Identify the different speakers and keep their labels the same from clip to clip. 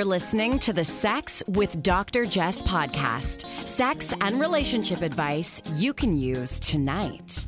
Speaker 1: You're listening to the Sex with Dr. Jess podcast. Sex and relationship advice you can use tonight.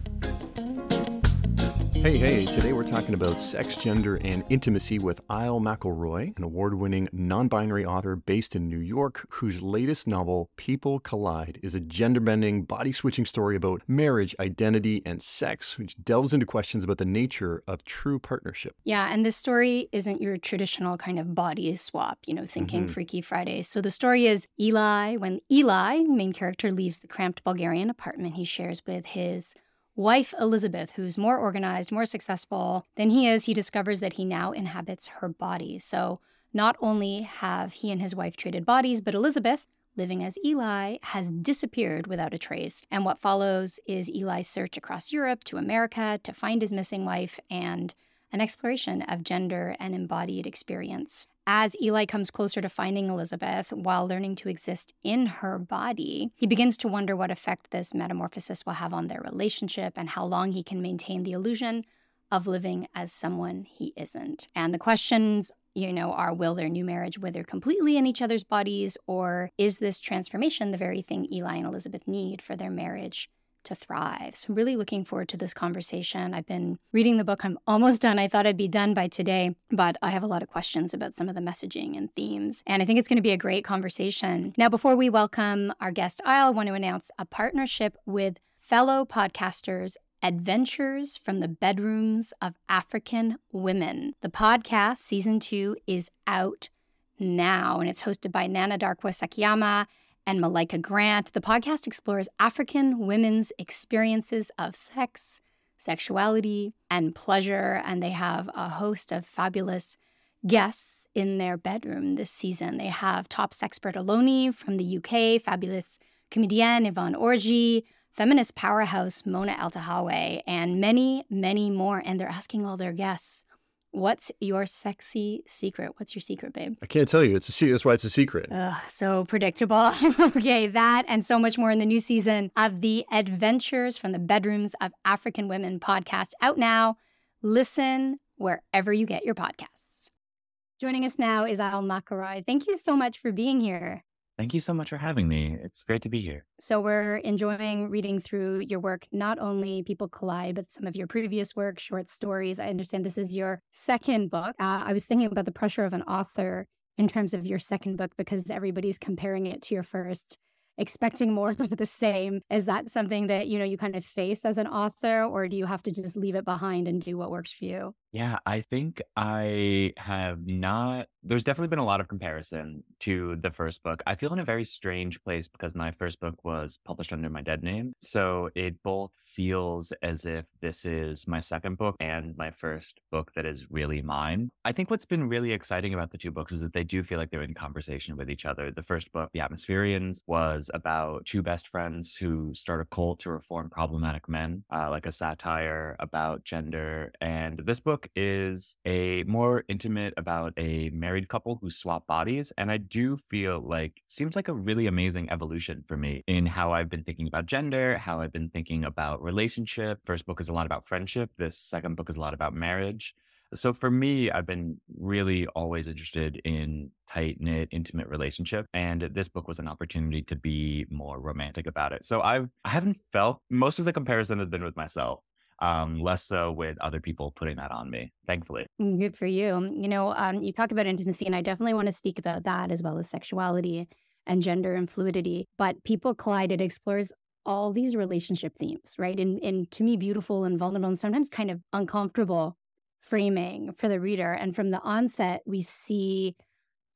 Speaker 2: Hey, hey, today we're talking about sex, gender, and intimacy with Isle McElroy, an award winning non binary author based in New York, whose latest novel, People Collide, is a gender bending, body switching story about marriage, identity, and sex, which delves into questions about the nature of true partnership.
Speaker 3: Yeah, and this story isn't your traditional kind of body swap, you know, thinking
Speaker 2: Mhm.
Speaker 3: Freaky Friday. So the story is Eli, when Eli, main character, leaves the cramped Bulgarian apartment he shares with his wife Elizabeth, who's more organized, more successful than he is, he discovers that he now inhabits her body. So not only have he and his wife traded bodies, but Elizabeth, living as Eli, has disappeared without a trace. And what follows is Eli's search across Europe to America to find his missing wife and an exploration of gender and embodied experience. As Eli comes closer to finding Elizabeth while learning to exist in her body, he begins to wonder what effect this metamorphosis will have on their relationship and how long he can maintain the illusion of living as someone he isn't. And the questions, you know, are will their new marriage wither completely in each other's bodies, or is this transformation the very thing Eli and Elizabeth need for their marriage to thrive? So, really looking forward to this conversation. I've been reading the book, I'm almost done. I thought I'd be done by today, but I have a lot of questions about some of the messaging and themes. And I think it's going to be a great conversation. Now, before we welcome our guest, I want to announce a partnership with fellow podcasters Adventures from the Bedrooms of African Women. The podcast, season two, is out now, and it's hosted by Nana Darkoa Sekyiamah and Malika Grant. The podcast explores African women's experiences of sex, sexuality, and pleasure, and they have a host of fabulous guests in their bedroom this season. They have top sexpert Oloni from the UK, fabulous comedienne Yvonne Orji, feminist powerhouse Mona Eltahawy, and many, many more. And they're asking all their guests, What's your sexy secret? What's your secret, babe?
Speaker 2: I can't tell you. It's a secret. That's why it's a secret.
Speaker 3: Ugh, so predictable. okay, that and so much more in the new season of the Adventures from the Bedrooms of African Women podcast out now. Listen wherever you get your podcasts. Joining us now is Isle McElroy. Thank you so much for being here.
Speaker 4: Thank you so much for having me. It's great to be here.
Speaker 3: So, we're enjoying reading through your work, not only People Collide, but some of your previous work, short stories. I understand this is your second book. Uh, I was thinking about the pressure of an author in terms of your second book because everybody's comparing it to your first, expecting more of the same. Is that something that, you know, you kind of face as an author, or do you have to just leave it behind and do what works for you?
Speaker 4: Yeah, I think I have not. There's definitely been a lot of comparison to the first book. I feel in a very strange place because my first book was published under my dead name. So it both feels as if this is my second book and my first book that is really mine. I think what's been really exciting about the two books is that they do feel like they're in conversation with each other. The first book, The Atmospherians, was about two best friends who start a cult to reform problematic men, uh, like a satire about gender. And this book is a more intimate about a married couple who swap bodies. And I do feel like seems like a really amazing evolution for me in how I've been thinking about gender, how I've been thinking about relationship. First book is a lot about friendship. This second book is a lot about marriage. So for me, I've been really always interested in tight knit, intimate relationship, and this book was an opportunity to be more romantic about it. So I've I haven't felt most of the comparison has been with myself, um, less so with other people putting that on me. Thankfully,
Speaker 3: Mm, Good for you. You know, um, you talk about intimacy, and I definitely want to speak about that as well as sexuality and gender and fluidity. But People Collide, it explores all these relationship themes, right? And, and to me, beautiful and vulnerable and sometimes kind of uncomfortable framing for the reader. And from the onset, we see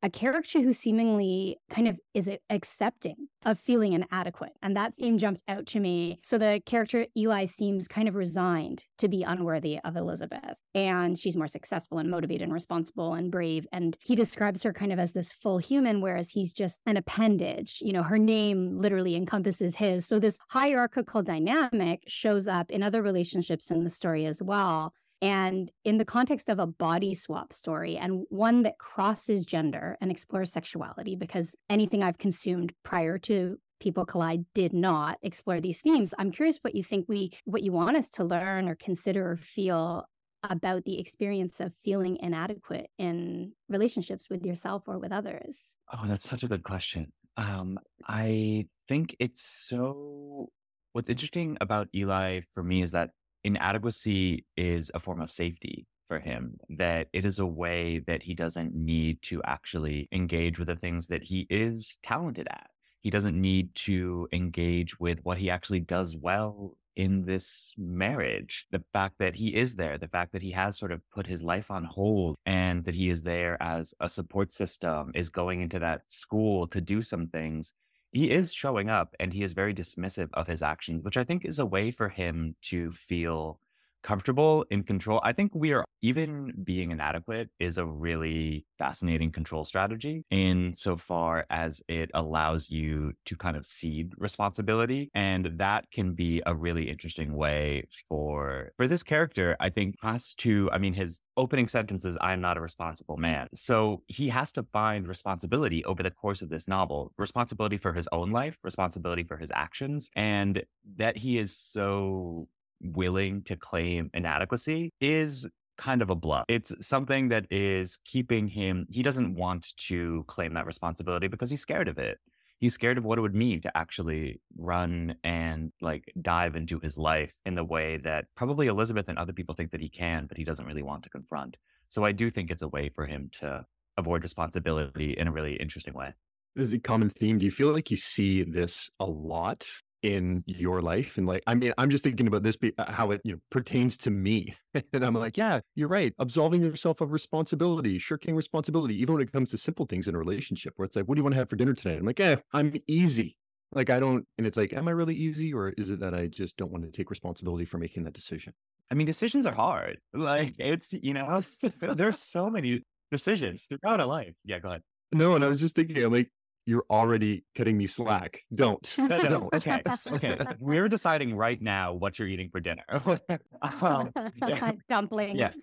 Speaker 3: a character who seemingly kind of is accepting of feeling inadequate. And that theme jumps out to me. So the character Eli seems kind of resigned to be unworthy of Elizabeth. And she's more successful and motivated and responsible and brave. And he describes her kind of as this full human, whereas he's just an appendage. You know, her name literally encompasses his. So this hierarchical dynamic shows up in other relationships in the story as well. And in the context of a body swap story and one that crosses gender and explores sexuality, because anything I've consumed prior to People Collide did not explore these themes. I'm curious what you think we, what you want us to learn or consider or feel about the experience of feeling inadequate in relationships with yourself or with others?
Speaker 4: Oh, that's such a good question. Um, I think it's so. What's interesting about Eli for me is that inadequacy is a form of safety for him, that it is a way that he doesn't need to actually engage with the things that he is talented at. He doesn't need to engage with what he actually does well in this marriage. The fact that he is there, the fact that he has sort of put his life on hold and that he is there as a support system, is going into that school to do some things. He is showing up and he is very dismissive of his actions, which I think is a way for him to feel comfortable in control. I think we are even being inadequate is a really fascinating control strategy in so far as it allows you to kind of cede responsibility. And that can be a really interesting way for for this character, I think has to, I mean, his opening sentence is I'm not a responsible mm. man. So he has to find responsibility over the course of this novel, responsibility for his own life, responsibility for his actions, and that he is so willing to claim inadequacy is kind of a bluff. It's something that is keeping him, he doesn't want to claim that responsibility because he's scared of it. He's scared of what it would mean to actually run and like dive into his life in the way that probably Elizabeth and other people think that he can, but he doesn't really want to confront. So I do think it's a way for him to avoid responsibility in a really interesting way.
Speaker 2: This Is a common theme. Do you feel like you see this a lot in your life and like i mean i'm just thinking about this uh, how it you know pertains to me and i'm like yeah you're right absolving yourself of responsibility shirking responsibility even when it comes to simple things in a relationship where it's like what do you want to have for dinner tonight i'm like yeah i'm easy. Like i don't and it's like am i really easy or is it that i just don't want to take responsibility for making that decision?
Speaker 4: I mean decisions are hard. Like it's you know there's so many decisions throughout a life. Yeah go ahead.
Speaker 2: No and i was just thinking i'm like you're already cutting me slack. Don't. Don't.
Speaker 4: Okay. Okay. We're deciding right now what you're eating for dinner.
Speaker 3: um, yeah. Dumplings.
Speaker 4: Yes.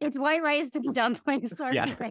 Speaker 3: it's white rice and dumplings. Sorry. Yeah.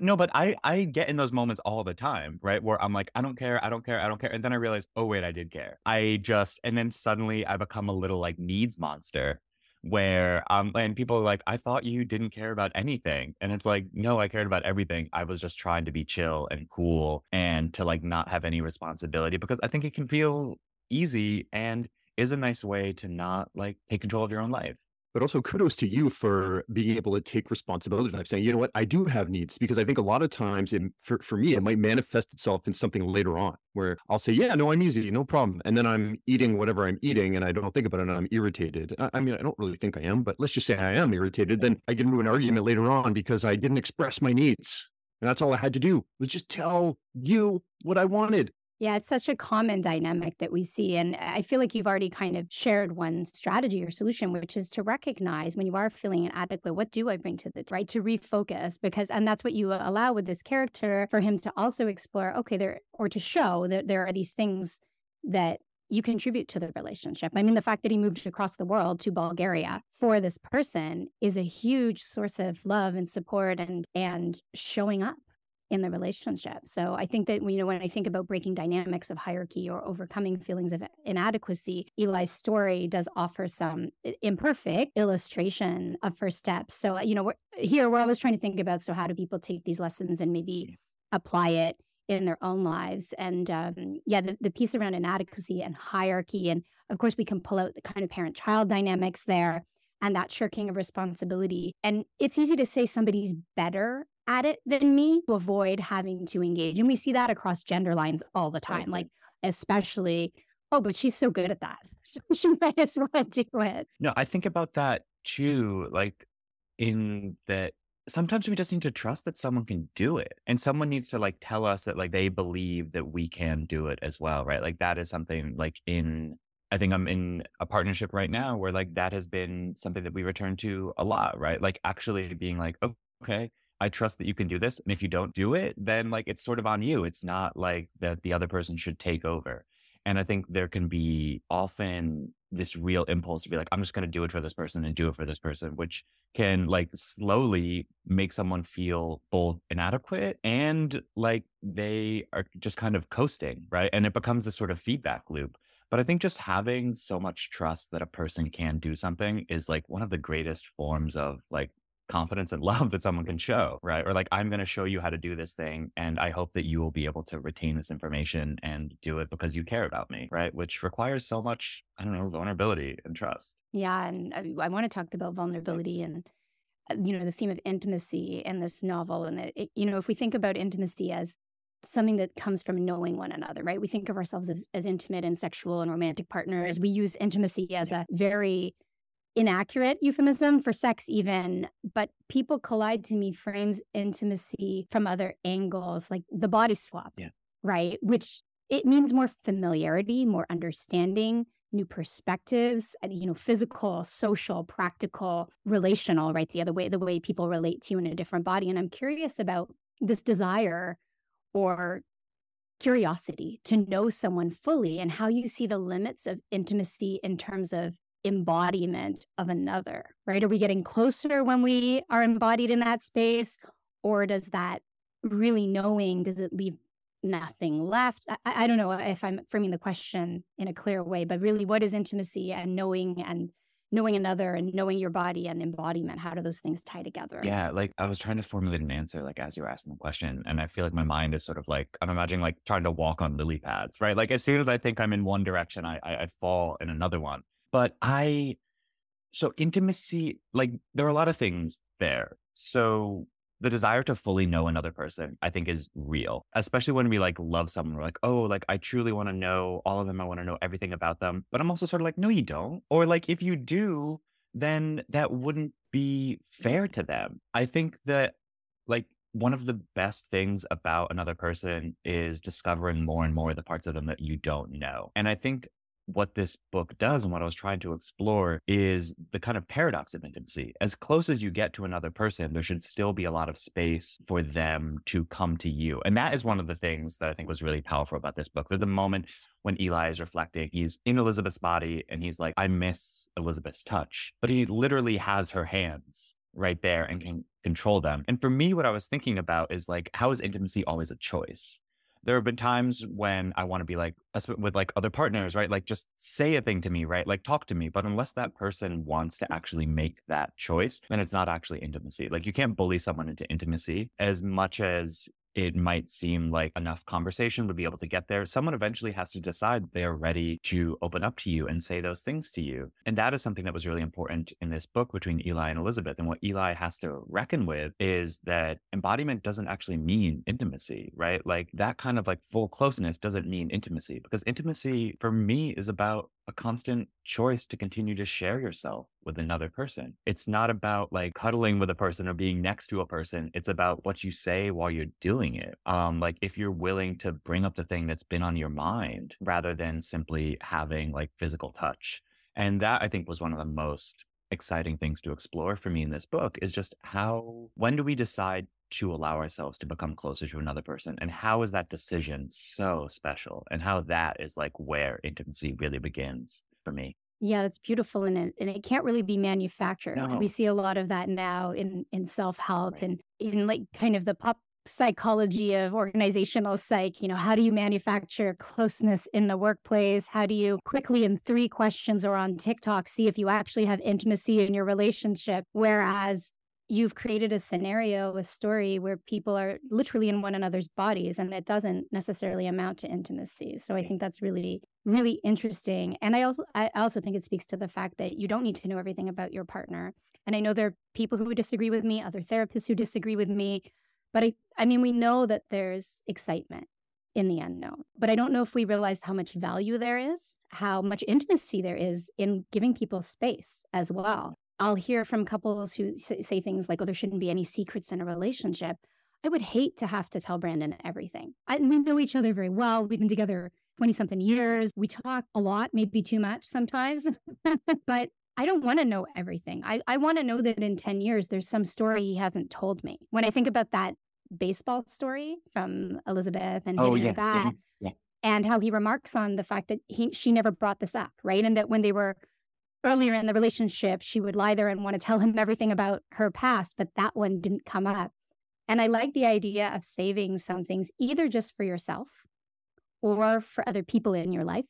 Speaker 4: No, but I I get in those moments all the time, right? Where I'm like, I don't care, I don't care, I don't care, and then I realize, oh wait, I did care. I just, and then suddenly I become a little like needs monster, where um and people are like i thought you didn't care about anything and it's like no i cared about everything. I was just trying to be chill and cool and to like not have any responsibility because i think it can feel easy and is a nice way to not like take control of your own life
Speaker 2: but also kudos to you for being able to take responsibility for saying, you know what, I do have needs because I think a lot of times it, for, for me, it might manifest itself in something later on where I'll say, yeah, no, I'm easy, no problem. And then I'm eating whatever I'm eating and I don't think about it and I'm irritated. I, I mean, I don't really think I am, but let's just say I am irritated. Then I get into an argument later on because I didn't express my needs. And that's all I had to do was just tell you what I wanted.
Speaker 3: Yeah, it's such a common dynamic that we see. And I feel like you've already kind of shared one strategy or solution, which is to recognize when you are feeling inadequate, what do I bring to the right? To refocus, because, and that's what you allow with this character for him to also explore, okay, there, or to show that there are these things that you contribute to the relationship. I mean, the fact that he moved across the world to Bulgaria for this person is a huge source of love and support and and showing up in the relationship. So I think that you know when I think about breaking dynamics of hierarchy or overcoming feelings of inadequacy, Eli's story does offer some imperfect illustration of first steps. So you know we're, here we're always trying to think about so how do people take these lessons and maybe apply it in their own lives and um, yeah the, the piece around inadequacy and hierarchy and of course we can pull out the kind of parent child dynamics there and that shirking of responsibility and it's easy to say somebody's better at it than me to avoid having to engage. And we see that across gender lines all the time, like especially, oh, but she's so good at that. So she might as well do it.
Speaker 4: No, I think about that too, like in that sometimes we just need to trust that someone can do it and someone needs to like tell us that like they believe that we can do it as well right like that is something like in i think i'm in a partnership right now where like that has been something that we return to a lot right like actually being like oh, okay I trust that you can do this. And if you don't do it, then like it's sort of on you. It's not like that the other person should take over. And I think there can be often this real impulse to be like, I'm just going to do it for this person and do it for this person, which can like slowly make someone feel both inadequate and like they are just kind of coasting, right? And it becomes this sort of feedback loop But I think just having so much trust that a person can do something is like one of the greatest forms of like confidence and love that someone can show, right? Or like, I'm going to show you how to do this thing. And I hope that you will be able to retain this information and do it because you care about me, right? Which requires so much, I don't know, vulnerability and trust.
Speaker 3: Yeah. And I, I want to talk about vulnerability and, uh, you know, the theme of intimacy in this novel. And, it, it, you know, if we think about intimacy as something that comes from knowing one another, right? We think of ourselves as, as intimate and sexual and romantic partners. We use intimacy as a very inaccurate euphemism for sex even but people collide to me frames intimacy from other angles like the body swap
Speaker 4: yeah.
Speaker 3: right? Which it means more familiarity more understanding new perspectives and you know physical social practical relational right? The other way the way people relate to you in a different body. And i'm curious about this desire or curiosity to know someone fully and how you see the limits of intimacy in terms of embodiment of another, right? Are we getting closer when we are embodied in that space? Or does that really knowing, does it leave nothing left? I, I don't know if I'm framing the question in a clear way, but really, what is intimacy and knowing and knowing another and knowing your body and embodiment how do those things tie together
Speaker 4: yeah like i was trying to formulate an answer like as you were asking the question and i feel like my mind is sort of like i'm imagining like trying to walk on lily pads right like as soon as i think i'm in one direction i i, I fall in another one but I, so intimacy, like there are a lot of things there. So the desire to fully know another person, I think is real, especially when we like love someone. We're like, oh, like I truly want to know all of them. I want to know everything about them. But I'm also sort of like, no, you don't. Or like, if you do, then that wouldn't be fair to them. I think that like one of the best things about another person is discovering more and more the parts of them that you don't know. And I think what this book does and what I was trying to explore is the kind of paradox of intimacy. As close as you get to another person, there should still be a lot of space for them to come to you. And that is one of the things that I think was really powerful about this book. That the moment when Eli is reflecting, he's in Elizabeth's body and he's like, I miss Elizabeth's touch. But he literally has her hands right there and can control them. And for me, what I was thinking about is like, how is intimacy always a choice? There have been times when I want to be like with like other partners, right? Like just say a thing to me, right? Like talk to me. But unless that person wants to actually make that choice, then it's not actually intimacy. Like you can't bully someone into intimacy as much as it might seem like enough conversation would be able to get there. Someone eventually has to decide they are ready to open up to you and say those things to you. And that is something that was really important in this book between Eli and Elizabeth. And what Eli has to reckon with is that embodiment doesn't actually mean intimacy, right? Like that kind of like full closeness doesn't mean intimacy because intimacy for me is about a constant choice to continue to share yourself with another person. It's not about like cuddling with a person or being next to a person. It's about what you say while you're doing it. Um, like if you're willing to bring up the thing that's been on your mind rather than simply having like physical touch. And that I think was one of the most exciting things to explore for me in this book is just how when do we decide to allow ourselves to become closer to another person and how is that decision so special and how that is like where intimacy really begins for me
Speaker 3: yeah it's beautiful and it, and it can't really be manufactured
Speaker 4: no.
Speaker 3: we see a lot of that now in in self-help right. and in like kind of the pop psychology of organizational psych you know how do you manufacture closeness in the workplace how do you quickly in three questions or on tiktok see if you actually have intimacy in your relationship whereas you've created a scenario, a story where people are literally in one another's bodies and it doesn't necessarily amount to intimacy. So I think that's really, really interesting. And I also I also think it speaks to the fact that you don't need to know everything about your partner. And I know there are people who disagree with me, other therapists who disagree with me, but I I mean we know that there's excitement in the unknown. But I don't know if we realize how much value there is, how much intimacy there is in giving people space as well. I'll hear from couples who say things like, oh, there shouldn't be any secrets in a relationship. I would hate to have to tell Brandon everything. I, we know each other very well. We've been together 20 something years. We talk a lot, maybe too much sometimes, but I don't want to know everything. I, I want to know that in 10 years, there's some story he hasn't told me. When I think about that baseball story from Elizabeth and
Speaker 4: oh,
Speaker 3: hitting
Speaker 4: yeah, mm-hmm.
Speaker 3: bat,
Speaker 4: yeah, yeah.
Speaker 3: and how he remarks on the fact that he she never brought this up, right? And that when they were earlier in the relationship, she would lie there and want to tell him everything about her past, but that one didn't come up. And I like the idea of saving some things either just for yourself or for other people in your life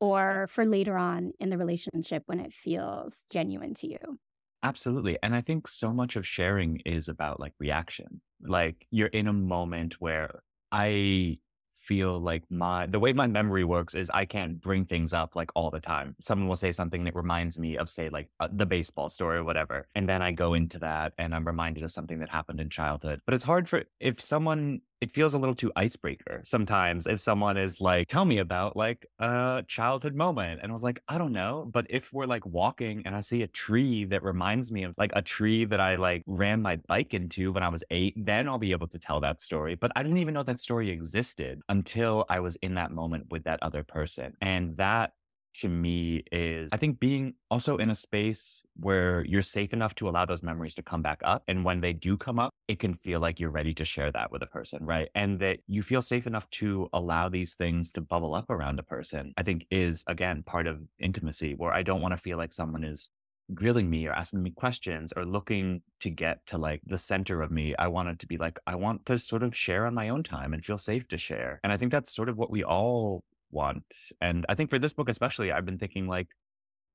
Speaker 3: or for later on in the relationship when it feels genuine to you.
Speaker 4: Absolutely. And I think so much of sharing is about like reaction. Like you're in a moment where I feel like my the way my memory works is I can't bring things up like all the time. Someone will say something that reminds me of say like uh, the baseball story or whatever, and then I go into that and I'm reminded of something that happened in childhood. But it's hard for if someone it feels a little too icebreaker sometimes if someone is like, tell me about like a childhood moment. And I was like, I don't know. But if we're like walking and I see a tree that reminds me of like a tree that I like ran my bike into when I was eight, then I'll be able to tell that story. But I didn't even know that story existed until I was in that moment with that other person. And that to me is I think being also in a space where you're safe enough to allow those memories to come back up. And when they do come up, it can feel like you're ready to share that with a person, right? And that you feel safe enough to allow these things to bubble up around a person, I think is again part of intimacy where I don't want to feel like someone is grilling me or asking me questions or looking to get to like the center of me. I want it to be like, I want to sort of share on my own time and feel safe to share. And I think that's sort of what we all want. And I think for this book, especially, I've been thinking like,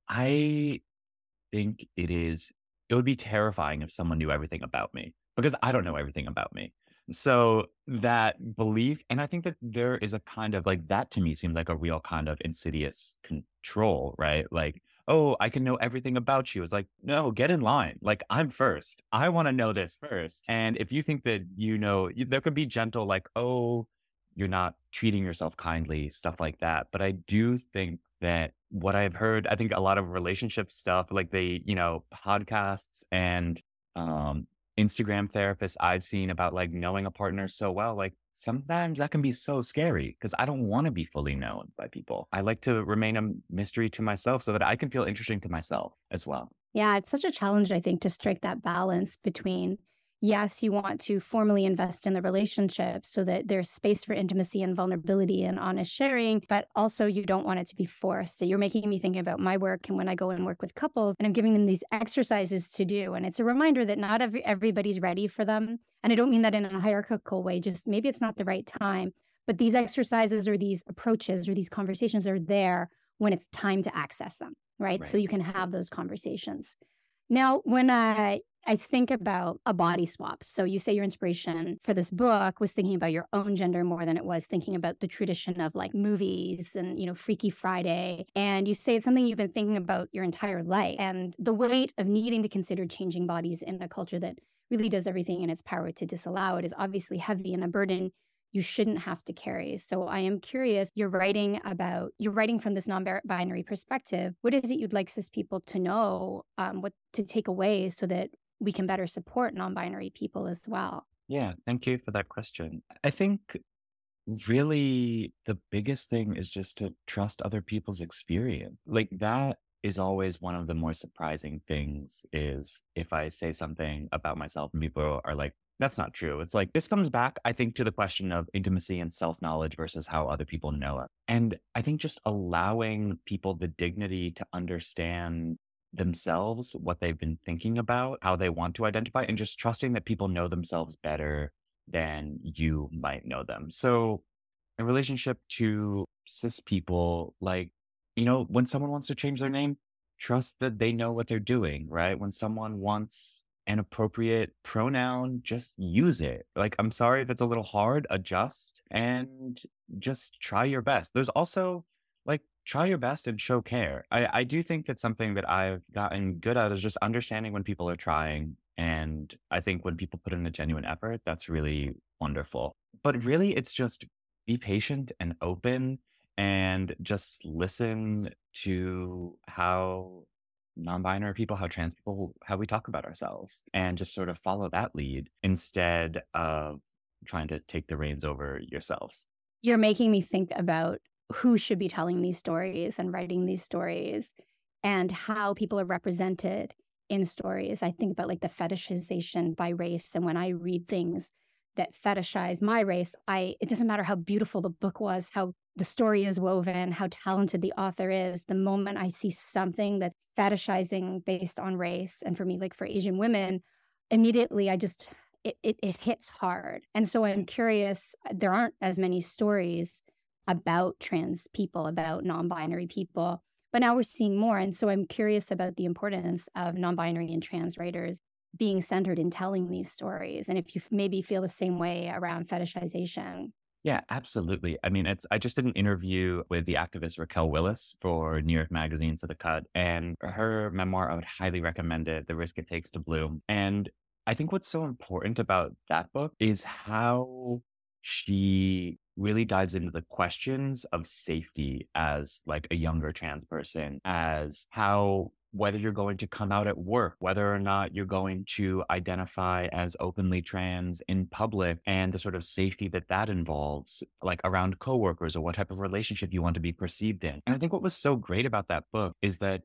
Speaker 4: I think it is, it would be terrifying if someone knew everything about me because I don't know everything about me. So that belief, and I think that there is a kind of like that to me seems like a real kind of insidious control, right? Like, oh, I can know everything about you. It's like, no, get in line. Like, I'm first. I want to know this first. And if you think that you know, there could be gentle, like, oh, you're not treating yourself kindly, stuff like that. But I do think that what I've heard, I think a lot of relationship stuff, like the, you know, podcasts and um, Instagram therapists I've seen about like knowing a partner so well, like sometimes that can be so scary because I don't want to be fully known by people. I like to remain a mystery to myself so that I can feel interesting to myself as well.
Speaker 3: Yeah, it's such a challenge, I think, to strike that balance between yes, you want to formally invest in the relationship so that there's space for intimacy and vulnerability and honest sharing, but also you don't want it to be forced. So you're making me think about my work and when I go and work with couples and I'm giving them these exercises to do. And it's a reminder that not every, everybody's ready for them. And I don't mean that in a hierarchical way, just maybe it's not the right time. But these exercises or these approaches or these conversations are there when it's time to access them, right? right. So you can have those conversations. Now, when I I think about a body swap. So you say your inspiration for this book was thinking about your own gender more than it was thinking about the tradition of like movies and, you know, Freaky Friday. And you say it's something you've been thinking about your entire life. And the weight of needing to consider changing bodies in a culture that really does everything in its power to disallow it is obviously heavy and a burden you shouldn't have to carry. So I am curious, you're writing about, you're writing from this non binary perspective. What is it you'd like cis people to know, um, what to take away so that we can better support non-binary people as well
Speaker 4: yeah thank you for that question i think really the biggest thing is just to trust other people's experience like that is always one of the more surprising things is if i say something about myself and people are like that's not true. It's like this comes back, I think, to the question of intimacy and self knowledge versus how other people know it. And I think just allowing people the dignity to understand themselves, what they've been thinking about, how they want to identify, and just trusting that people know themselves better than you might know them. So, in relationship to cis people, like, you know, when someone wants to change their name, trust that they know what they're doing, right? When someone wants an appropriate pronoun, just use it. Like, I'm sorry if it's a little hard, adjust and just try your best. There's also try your best and show care. I, I do think that something that I've gotten good at is just understanding when people are trying. And I think when people put in a genuine effort, that's really wonderful. But really, it's just be patient and open and just listen to how non-binary people how trans people how we talk about ourselves and just sort of follow that lead instead of trying to take the reins over yourselves
Speaker 3: you're making me think about who should be telling these stories and writing these stories and how people are represented in stories. I think about like the fetishization by race. And when I read things that fetishize my race, I it doesn't matter how beautiful the book was, how the story is woven, how talented the author is. The moment I see something that's fetishizing based on race, and for me, like for Asian women, immediately I just it, it, it hits hard. And so I'm curious, there aren't as many stories about trans people, about non binary people. But now we're seeing more. And so I'm curious about the importance of non binary and trans writers being centered in telling these stories. And if you maybe feel the same way around fetishization.
Speaker 4: Yeah, absolutely. I mean, it's I just did an interview with the activist Raquel Willis for New York Magazine for the cut, and her memoir I would highly recommend it, The Risk It Takes to Bloom. And I think what's so important about that book is how she really dives into the questions of safety as like a younger trans person, as how whether you're going to come out at work, whether or not you're going to identify as openly trans in public, and the sort of safety that that involves, like around coworkers or what type of relationship you want to be perceived in. And I think what was so great about that book is that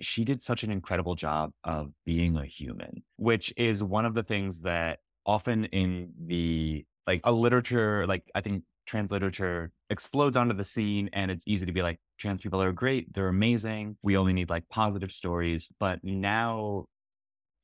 Speaker 4: she did such an incredible job of being a human, which is one of the things that often in the like a literature, like I think trans literature explodes onto the scene and it's easy to be like trans people are great they're amazing we only need like positive stories. But now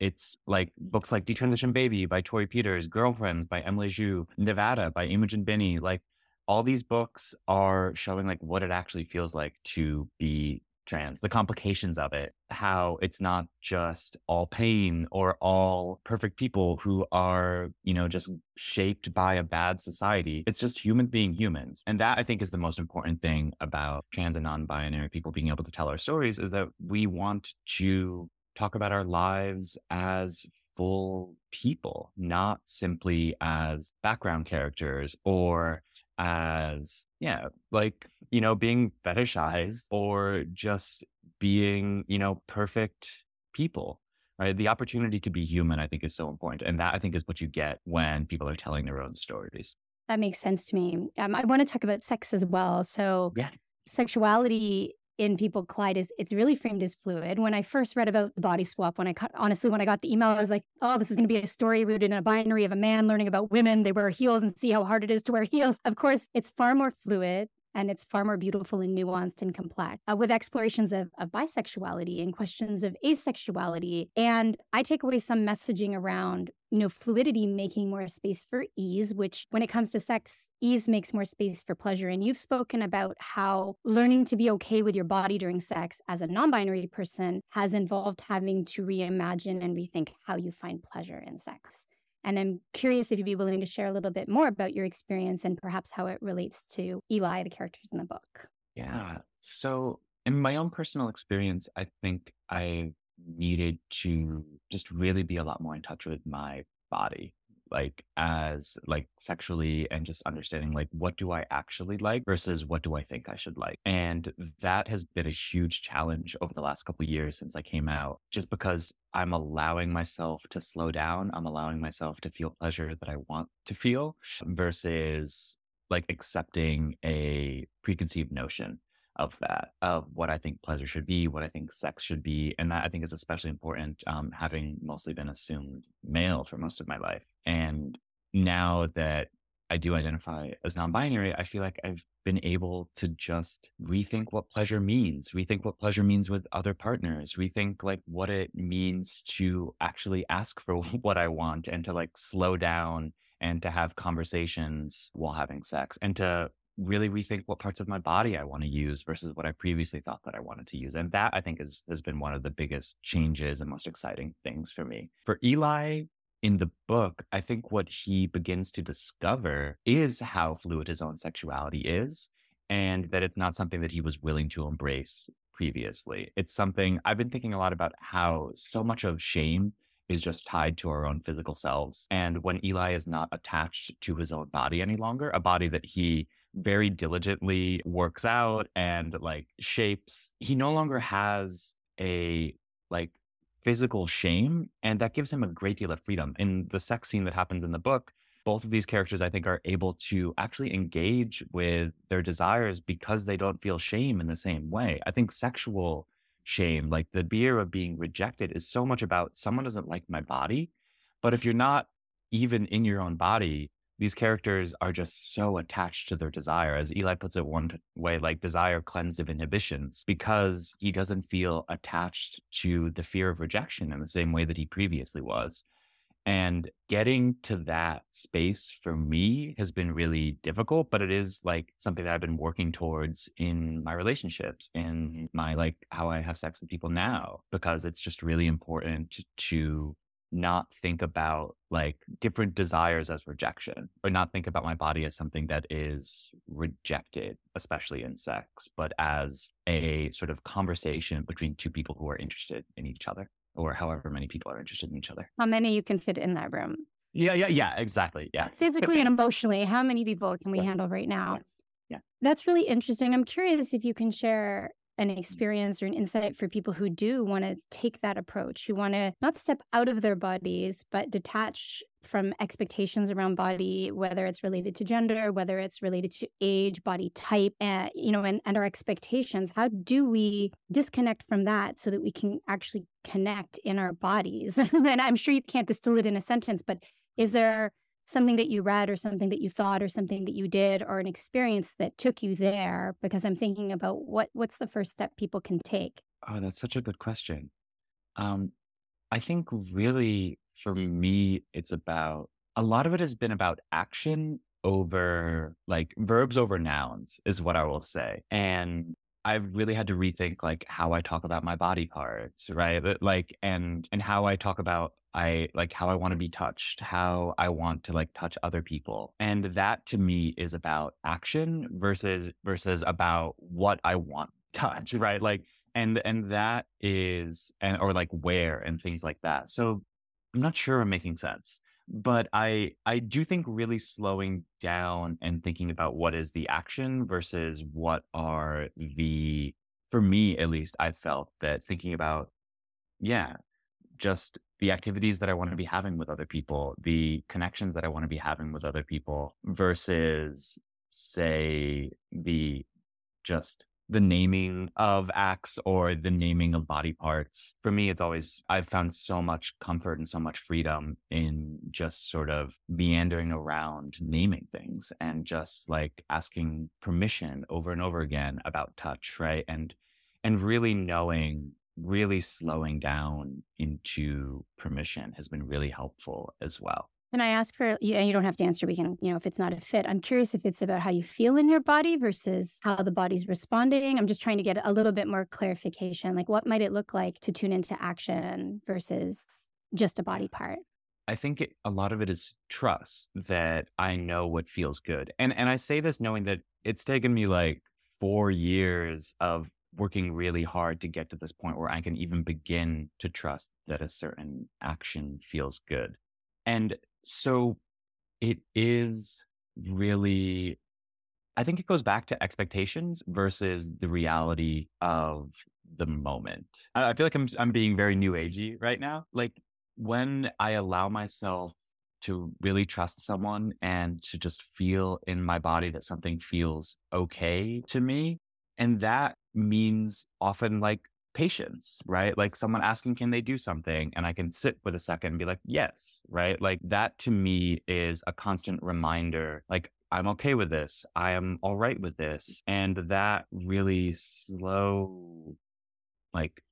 Speaker 4: it's like books like detransition baby by Torrey Peters girlfriends by emily zhu nevada by imogen Binnie like all these books are showing like what it actually feels like to be trans, the complications of it, how it's not just all pain or all perfect people who are, you know, just shaped by a bad society. It's just humans being humans. And that I think is the most important thing about trans and non binary people being able to tell our stories is that we want to talk about our lives as full people, not simply as background characters or as, yeah, like, you know, being fetishized or just being, you know, perfect people. Right. The opportunity to be human, I think, is so important. And that I think is what you get when people are telling their own stories.
Speaker 3: That makes sense to me. Um, I want to talk about sex as well. So,
Speaker 4: yeah.
Speaker 3: sexuality in people collide is it's really framed as fluid. When I first read about the body swap, when I cut, honestly, when I got the email, I was like, oh, this is going to be a story rooted in a binary of a man learning about women. They wear heels and see how hard it is to wear heels. Of course, it's far more fluid and it's far more beautiful and nuanced and complex uh, with explorations of, of bisexuality and questions of asexuality. And I take away some messaging around, you know, fluidity making more space for ease, which when it comes to sex, ease makes more space for pleasure. And you've spoken about how learning to be okay with your body during sex as a non binary person has involved having to reimagine and rethink how you find pleasure in sex. And I'm curious if you'd be willing to share a little bit more about your experience and perhaps how it relates to Eli, the characters in the book.
Speaker 4: Yeah. So, in my own personal experience, I think I needed to just really be a lot more in touch with my body like as like sexually and just understanding like what do I actually like versus what do I think I should like. And that has been a huge challenge over the last couple years since I came out just because I'm allowing myself to slow down, I'm allowing myself to feel pleasure that I want to feel versus like accepting a preconceived notion of that, of what I think pleasure should be, what I think sex should be. And that I think is especially important, um, having mostly been assumed male for most of my life. And now that I do identify as non binary, I feel like I've been able to just rethink what pleasure means, rethink what pleasure means with other partners, rethink like what it means to actually ask for what I want and to like slow down and to have conversations while having sex and to really rethink what parts of my body I want to use versus what I previously thought that I wanted to use. And that I think is, has been one of the biggest changes and most exciting things for me. For Eli, in the book, I think what he begins to discover is how fluid his own sexuality is, and that it's not something that he was willing to embrace previously. It's something I've been thinking a lot about how so much of shame is just tied to our own physical selves. And when Eli is not attached to his own body any longer, a body that he very diligently works out and like shapes, he no longer has a like physical shame. And that gives him a great deal of freedom. In the sex scene that happens in the book, both of these characters, I think, are able to actually engage with their desires because they don't feel shame in the same way. I think sexual shame, like the fear of being rejected, is so much about someone doesn't like my body. But if you're not even in your own body, these characters are just so attached to their desire. As Eli puts it one way, like desire cleansed of inhibitions, because he doesn't feel attached to the fear of rejection in the same way that he previously was. And getting to that space for me has been really difficult, but it is like something that I've been working towards in my relationships, in my like how I have sex with people now, because it's just really important to, not think about like different desires as rejection or not think about my body as something that is rejected, especially in sex, but as a sort of conversation between two people who are interested in each other or however many people are interested in each other.
Speaker 3: How many you can fit in that room?
Speaker 4: Yeah, yeah, yeah, exactly. Yeah.
Speaker 3: Physically and emotionally, how many people can we yeah. handle right now?
Speaker 4: Yeah.
Speaker 3: That's really interesting. I'm curious if you can share an mm-hmm. experience or an insight for people who do want to take that approach, who want to not step out of their bodies, but detach from expectations around body, whether it's related to gender, whether it's related to age, body type, and you know, and, and our expectations. How do we disconnect from that so that we can actually connect in our bodies? and I'm sure you can't distill it in a sentence, but is there something that you read or something that you thought or something that you did or an experience that took you there because i'm thinking about what what's the first step people can take
Speaker 4: oh that's such a good question um i think really for me it's about a lot of it has been about action over like verbs over nouns is what i will say and I've really had to rethink like how I talk about my body parts, right? Like and and how I talk about I like how I want to be touched, how I want to like touch other people. And that to me is about action versus versus about what I want touch, right? Like and and that is and or like where and things like that. So I'm not sure I'm making sense. But I I do think really slowing down and thinking about what is the action versus what are the for me at least I felt that thinking about yeah, just the activities that I want to be having with other people, the connections that I want to be having with other people versus say the just the naming of acts or the naming of body parts. For me, it's always, I've found so much comfort and so much freedom in just sort of meandering around naming things and just like asking permission over and over again about touch, right? And, and really knowing really slowing down into permission has been really helpful as well.
Speaker 3: And I ask for, yeah, you don't have to answer. We can, you know, if it's not a fit. I'm curious if it's about how you feel in your body versus how the body's responding. I'm just trying to get a little bit more clarification. Like, what might it look like to tune into action versus just a body part?
Speaker 4: I think it, a lot of it is trust that I know what feels good. And and I say this knowing that it's taken me like 4 years of working really hard to get to this point where I can even begin to trust that a certain action feels good. And so it is really, I think it goes back to expectations versus the reality of the moment. I feel like I'm, I'm being very new agey right now. Like when I allow myself to really trust someone and to just feel in my body that something feels okay to me. And that means often like patience, right? Like someone asking, can they do something? And I can sit with a second and be like, yes, right? Like that to me is a constant reminder, like, I'm okay with this. I am all right with this. And that really slow, like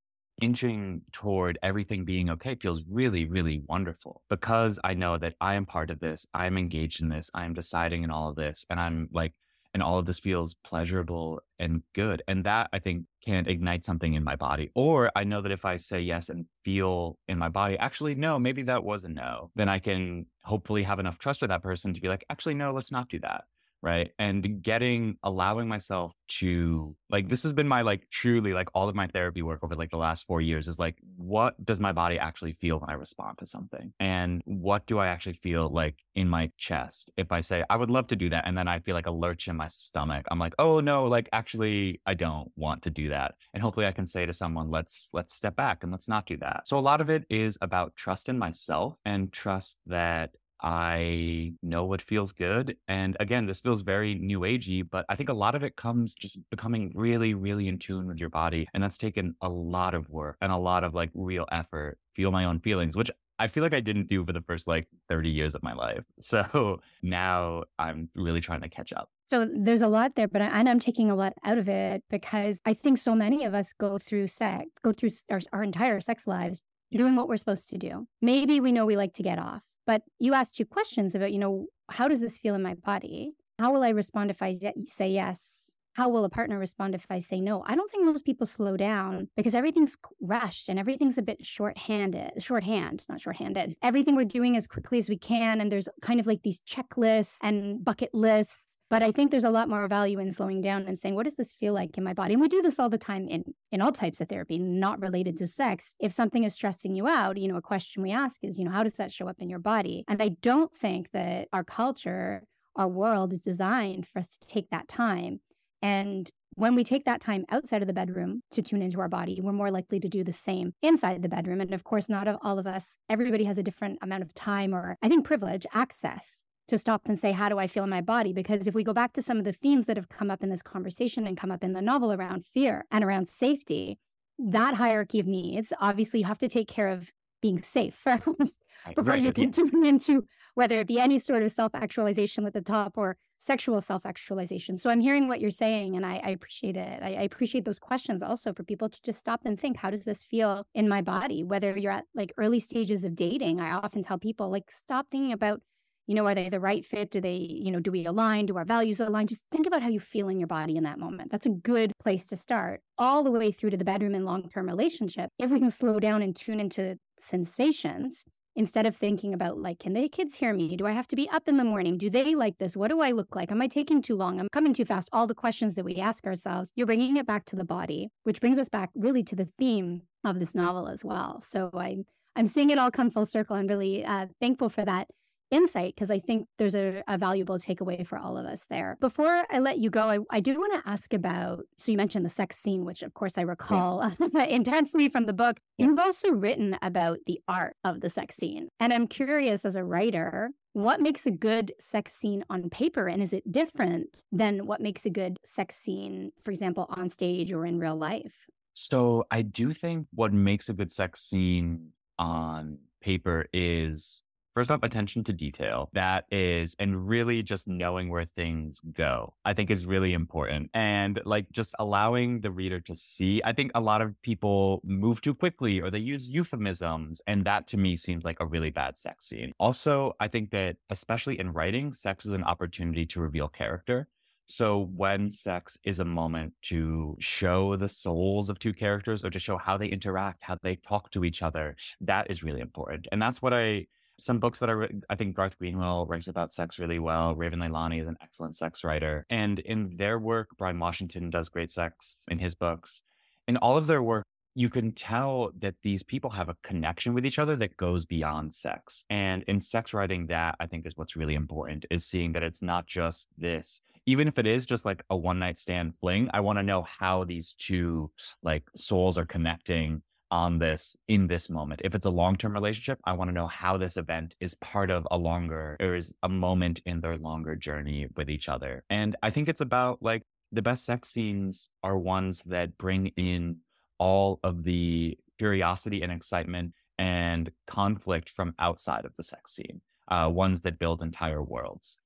Speaker 4: inching toward everything being okay feels really, really wonderful because I know that I am part of this. I'm engaged in this. I'm deciding in all of this. And I'm like, and all of this feels pleasurable and good. And that I think can ignite something in my body. Or I know that if I say yes and feel in my body, actually, no, maybe that was a no, then I can hopefully have enough trust with that person to be like, actually, no, let's not do that right? And getting allowing myself to like this has been my like truly like all of my therapy work over like the last 4 years is like what does my body actually feel when i respond to something? And what do i actually feel like in my chest? If i say i would love to do that and then i feel like a lurch in my stomach i'm like oh no like actually i don't want to do that. And hopefully i can say to someone let's let's step back and let's not do that. So a lot of it is about trust in myself and trust that I know what feels good. And again, this feels very new agey, but I think a lot of it comes just becoming really, really in tune with your body. And that's taken a lot of work and a lot of like real effort, feel my own feelings, which I feel like I didn't do for the first like 30 years of my life. So now I'm really trying to catch up.
Speaker 3: So there's a lot there, but I, and I'm taking a lot out of it because I think so many of us go through sex, go through our, our entire sex lives doing what we're supposed to do. Maybe we know we like to get off, but you asked two questions about, you know, how does this feel in my body? How will I respond if I say yes? How will a partner respond if I say no? I don't think most people slow down because everything's rushed and everything's a bit shorthanded, shorthand, not shorthanded. Everything we're doing as quickly as we can. And there's kind of like these checklists and bucket lists but I think there's a lot more value in slowing down and saying, what does this feel like in my body? And we do this all the time in, in all types of therapy, not related to sex. If something is stressing you out, you know, a question we ask is, you know, how does that show up in your body? And I don't think that our culture, our world is designed for us to take that time. And when we take that time outside of the bedroom to tune into our body, we're more likely to do the same inside the bedroom. And of course, not all of us, everybody has a different amount of time or I think privilege, access to stop and say, how do I feel in my body? Because if we go back to some of the themes that have come up in this conversation and come up in the novel around fear and around safety, that hierarchy of needs, obviously you have to take care of being safe first before right, you can tune into whether it be any sort of self-actualization at the top or sexual self-actualization. So I'm hearing what you're saying and I, I appreciate it. I, I, appreciate those questions also for people to just stop and think, how does this feel in my body? Whether you're at like early stages of dating, I often tell people like stop thinking about you know, are they the right fit? Do they, you know, do we align? Do our values align? Just think about how you feel in your body in that moment. That's a good place to start, all the way through to the bedroom and long term relationship. If we can slow down and tune into sensations instead of thinking about, like, can the kids hear me? Do I have to be up in the morning? Do they like this? What do I look like? Am I taking too long? I'm coming too fast. All the questions that we ask ourselves, you're bringing it back to the body, which brings us back really to the theme of this novel as well. So I, I'm seeing it all come full circle. I'm really uh, thankful for that insight because I think there's a, a, valuable takeaway for all of us there. Before I let you go, I, I do want to ask about so you mentioned the sex scene, which of course I recall yeah. intensely from the book. Yeah. You've also written about the art of the sex scene. And I'm curious as a writer, what makes a good sex scene on paper? And is it different than what makes a good sex scene, for example, on stage or in real life?
Speaker 4: So I do think what makes a good sex scene on paper is First off, attention to detail. That is, and really just knowing where things go, I think is really important. And like just allowing the reader to see. I think a lot of people move too quickly or they use euphemisms. And that to me seems like a really bad sex scene. Also, I think that especially in writing, sex is an opportunity to reveal character. So when sex is a moment to show the souls of two characters or to show how they interact, how they talk to each other, that is really important. And that's what I some books that are I think Garth Greenwell writes about sex really well. Raven Leilani is an excellent sex writer. And in their work, Bryan Washington does great sex in his books. In all of their work, you can tell that these people have a connection with each other that goes beyond sex. And in sex writing, that I think is what's really important is seeing that it's not just this, even if it is just like a one night stand fling, I want to know how these two like souls are connecting on this in this moment. If it's a long term relationship, I want to know how this event is part of a longer or is a moment in their longer journey with each other. And I think it's about like the best sex scenes are ones that bring in all of the curiosity and excitement and conflict from outside of the sex scene, uh, ones that build entire worlds.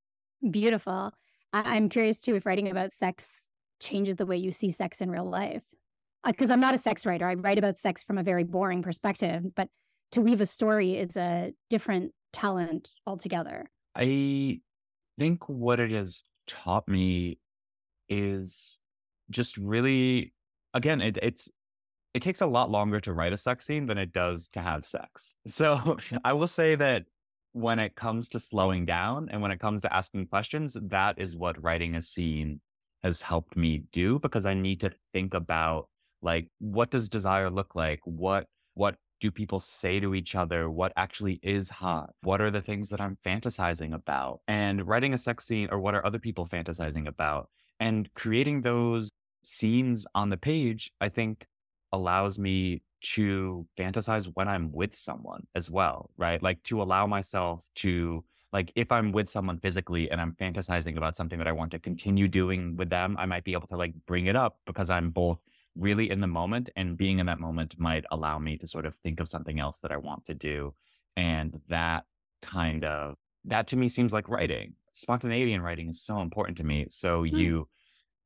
Speaker 3: Beautiful. I- I'm curious too if writing about sex changes the way you see sex in real life because uh, I'm not a sex writer. I write about sex from a very boring perspective, but to weave a story is a different talent altogether.
Speaker 4: I think what it has taught me is just really, again, it, it's it takes a lot longer to write a sex scene than it does to have sex. So I will say that when it comes to slowing down and when it comes to asking questions, that is what writing a scene has helped me do because I need to think about like what does desire look like? What what do people say to each other? What actually is hot? What are the things that i'm fantasizing about? And writing a sex scene or what are other people fantasizing about? And creating those scenes on the page i think allows me to fantasize when i'm with someone as well right? Like to allow myself to like if i'm with someone physically and i'm fantasizing about something that i want to continue doing with them i might be able to like bring it up because i'm both really in the moment and being in that moment might allow me to sort of think of something else that I want to do. And that kind of, that to me seems like writing. Spontaneity in writing is so important to me. So mm. you,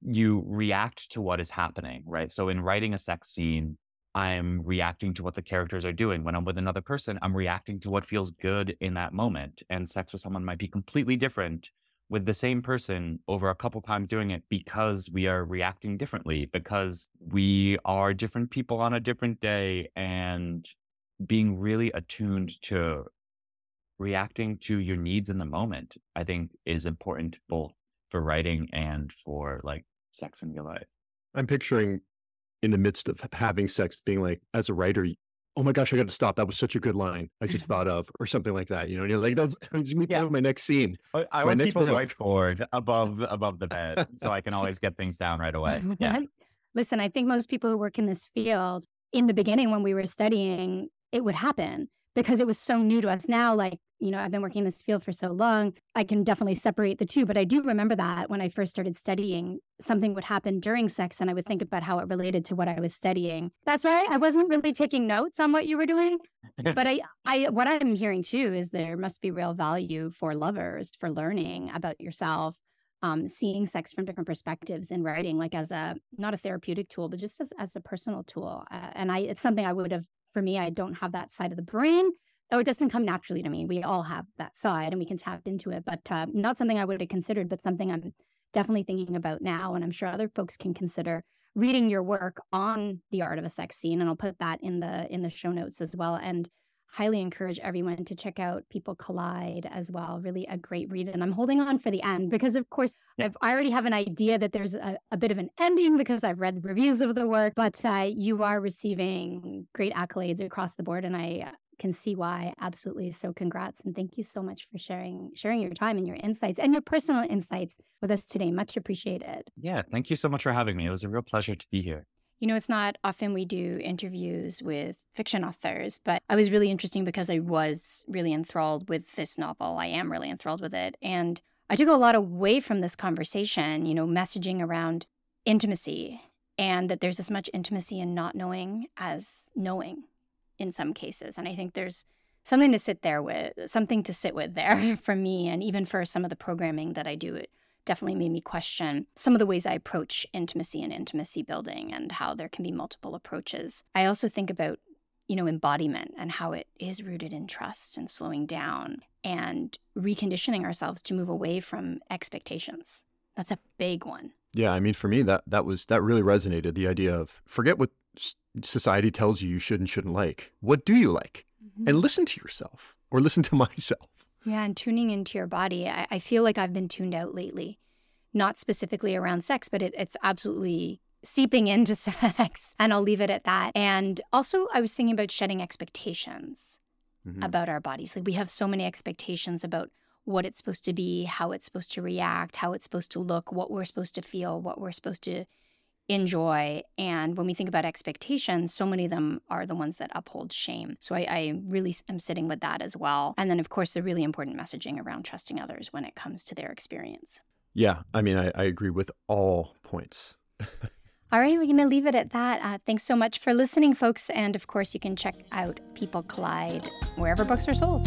Speaker 4: you react to what is happening, right? So in writing a sex scene, I'm reacting to what the characters are doing. When I'm with another person, I'm reacting to what feels good in that moment. And sex with someone might be completely different with the same person over a couple times doing it because we are reacting differently, because we are different people on a different day and being really attuned to reacting to your needs in the moment, I think is important both for writing and for like sex in your life.
Speaker 2: I'm picturing in the midst of having sex being like, as a writer, oh my gosh, I got to stop. That was such a good line I just thought of, or something like that. You know, and you're like, that's me yeah. my next scene.
Speaker 4: I, I want keep a whiteboard above above the bed so I can always get things down right away. Yeah.
Speaker 3: Listen, I think most people who work in this field, in the beginning when we were studying, it would happen because it was so new to us. Now, like you know, I've been working in this field for so long, I can definitely separate the two. But I do remember that when I first started studying, something would happen during sex and I would think about how it related to what I was studying. That's right. I wasn't really taking notes on what you were doing. but I, I what I'm hearing too is there must be real value for lovers for learning about yourself. Um, seeing sex from different perspectives in writing, like as a not a therapeutic tool, but just as, as a personal tool. Uh, and I, it's something I would have for me. I don't have that side of the brain or it doesn't come naturally to me. We all have that side and we can tap into it, but uh, not something I would have considered, but something I'm definitely thinking about now. And I'm sure other folks can consider reading your work on the art of a sex scene. And I'll put that in the in the show notes as well. And highly encourage everyone to check out People Collide as well. Really a great read. And I'm holding on for the end because, of course, I've, I already have an idea that there's a, a, bit of an ending because I've read reviews of the work, but uh, you are receiving great accolades across the board. And I can see why. Absolutely. So congrats and thank you so much for sharing sharing your time and your insights and your personal insights with us today. Much appreciated.
Speaker 4: Yeah, thank you so much for having me. It was a real pleasure to be here.
Speaker 3: You know, it's not often we do interviews with fiction authors, but I was really interesting because I was really enthralled with this novel. I am really enthralled with it. And I took a lot away from this conversation, you know, messaging around intimacy and that there's as much intimacy in not knowing as knowing in some cases. And I think there's something to sit there with, something to sit with there for me. And even for some of the programming that I do, it definitely made me question some of the ways I approach intimacy and intimacy building and how there can be multiple approaches. I also think about, you know, embodiment and how it is rooted in trust and slowing down and reconditioning ourselves to move away from expectations. That's a big one.
Speaker 2: Yeah, I mean for me that that was that really resonated the idea of forget what society tells you you should and shouldn't like. What do you like? Mm-hmm. And listen to yourself or listen to myself.
Speaker 3: Yeah, and tuning into your body. I, I feel like I've been tuned out lately, not specifically around sex, but it, it's absolutely seeping into sex. And I'll leave it at that. And also, I was thinking about shedding expectations mm-hmm. about our bodies. Like we have so many expectations about what it's supposed to be, how it's supposed to react, how it's supposed to look, what we're supposed to feel, what we're supposed to enjoy. And when we think about expectations, so many of them are the ones that uphold shame. So I, I, really am sitting with that as well. And then, of course, the really important messaging around trusting others when it comes to their experience.
Speaker 2: Yeah, I mean, I, I agree with all points.
Speaker 3: all right, we're going to leave it at that. Uh, thanks so much for listening, folks. And of course, you can check out People Collide wherever books are sold.